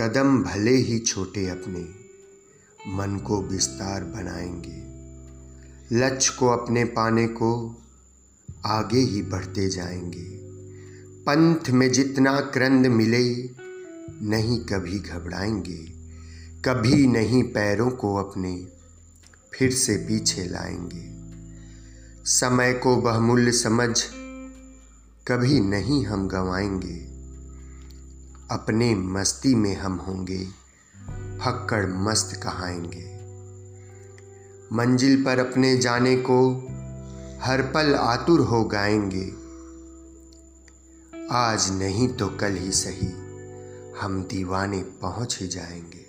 कदम भले ही छोटे अपने, मन को विस्तार बनाएँगे। लक्ष्य को अपने पाने को आगे ही बढ़ते जाएँगे। पंथ में जितना क्रंद मिले, नहीं कभी घबराएँगे। कभी नहीं पैरों को अपने फिर से पीछे लाएँगे। समय को बहुमूल्य समझ, कभी नहीं हम गंवाएँगे। अपने मस्ती में हम होंगे, फक्कड़ मस्त कहाएँगे। मंजिल पर अपने जाने को हर पल आतुर हो गाएँगे। आज नहीं तो कल ही सही, हम दीवाने पहुँच ही जाएँगे।